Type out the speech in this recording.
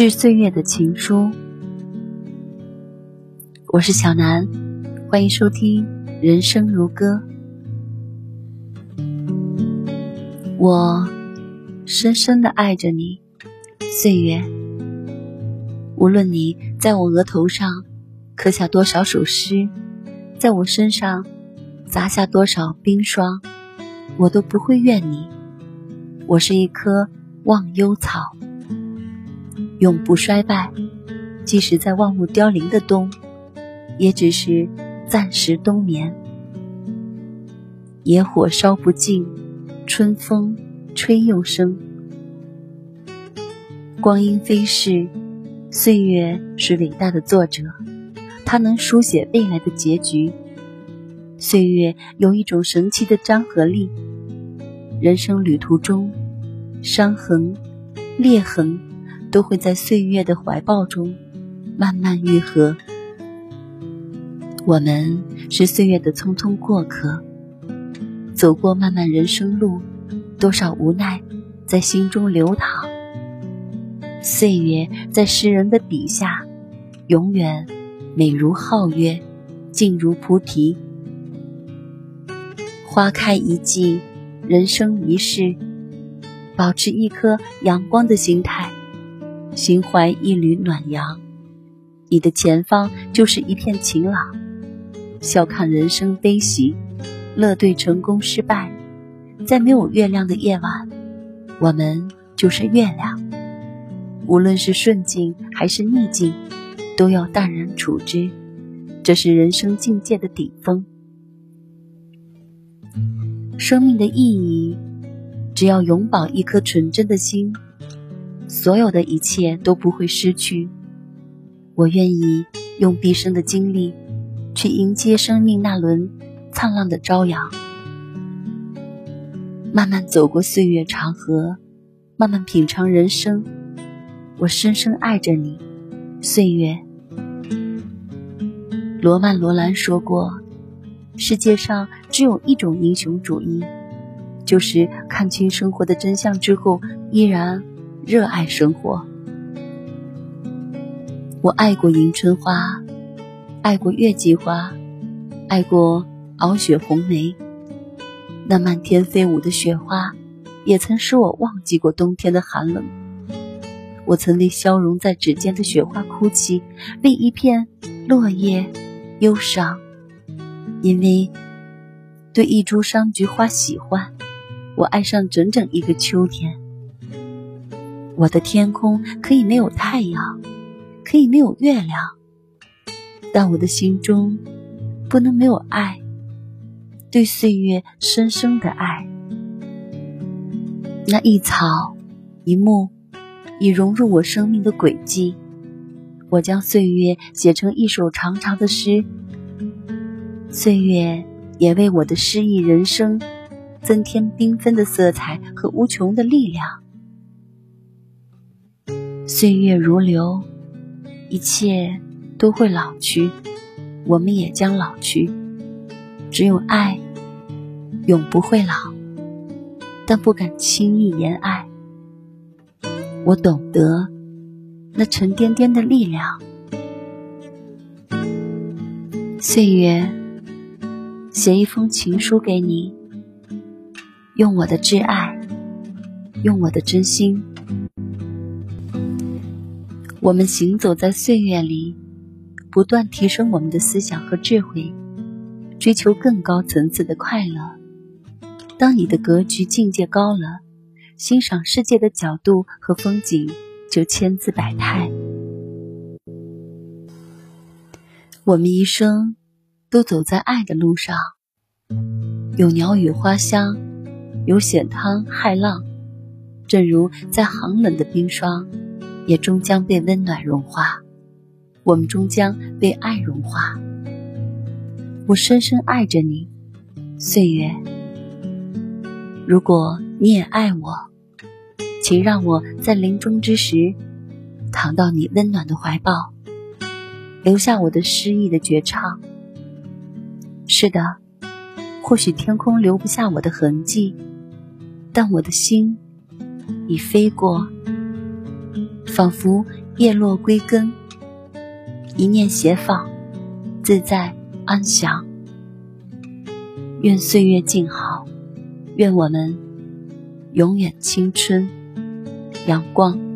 致岁月的情书，我是小南，欢迎收听《人生如歌》。我深深的爱着你，岁月。无论你在我额头上刻下多少首诗，在我身上砸下多少冰霜，我都不会怨你。我是一棵忘忧草，永不衰败。即使在万物凋零的冬，也只是暂时冬眠。野火烧不尽，春风吹又生。光阴飞逝，岁月是伟大的作者，它能书写未来的结局。岁月有一种神奇的张合力，人生旅途中。伤痕、裂痕都会在岁月的怀抱中慢慢愈合。我们是岁月的匆匆过客，走过漫漫人生路，多少无奈在心中流淌。岁月在诗人的笔下，永远美如皓月，静如菩提。花开一季，人生一世。保持一颗阳光的心态，心怀一缕暖阳，你的前方就是一片晴朗。笑看人生悲喜，乐对成功失败。在没有月亮的夜晚，我们就是月亮。无论是顺境还是逆境，都要淡然处之，这是人生境界的顶峰。生命的意义。只要永葆一颗纯真的心，所有的一切都不会失去。我愿意用毕生的精力，去迎接生命那轮灿烂的朝阳。慢慢走过岁月长河，慢慢品尝人生。我深深爱着你，岁月。罗曼·罗兰说过：“世界上只有一种英雄主义。”就是看清生活的真相之后，依然热爱生活。我爱过迎春花，爱过月季花，爱过傲雪红梅。那漫天飞舞的雪花，也曾使我忘记过冬天的寒冷。我曾为消融在指尖的雪花哭泣，为一片落叶忧伤，因为对一株山菊花喜欢。我爱上整整一个秋天。我的天空可以没有太阳，可以没有月亮，但我的心中不能没有爱，对岁月深深的爱。那一草一木已融入我生命的轨迹，我将岁月写成一首长长的诗，岁月也为我的诗意人生。增添缤纷的色彩和无穷的力量。岁月如流，一切都会老去，我们也将老去。只有爱，永不会老，但不敢轻易言爱。我懂得那沉甸甸的力量。岁月，写一封情书给你。用我的挚爱，用我的真心。我们行走在岁月里，不断提升我们的思想和智慧，追求更高层次的快乐。当你的格局境界高了，欣赏世界的角度和风景就千姿百态。我们一生都走在爱的路上，有鸟语花香。有险滩骇浪，正如在寒冷的冰霜，也终将被温暖融化。我们终将被爱融化。我深深爱着你，岁月。如果你也爱我，请让我在临终之时，躺到你温暖的怀抱，留下我的诗意的绝唱。是的，或许天空留不下我的痕迹。但我的心已飞过，仿佛叶落归根，一念斜放，自在安详。愿岁月静好，愿我们永远青春阳光。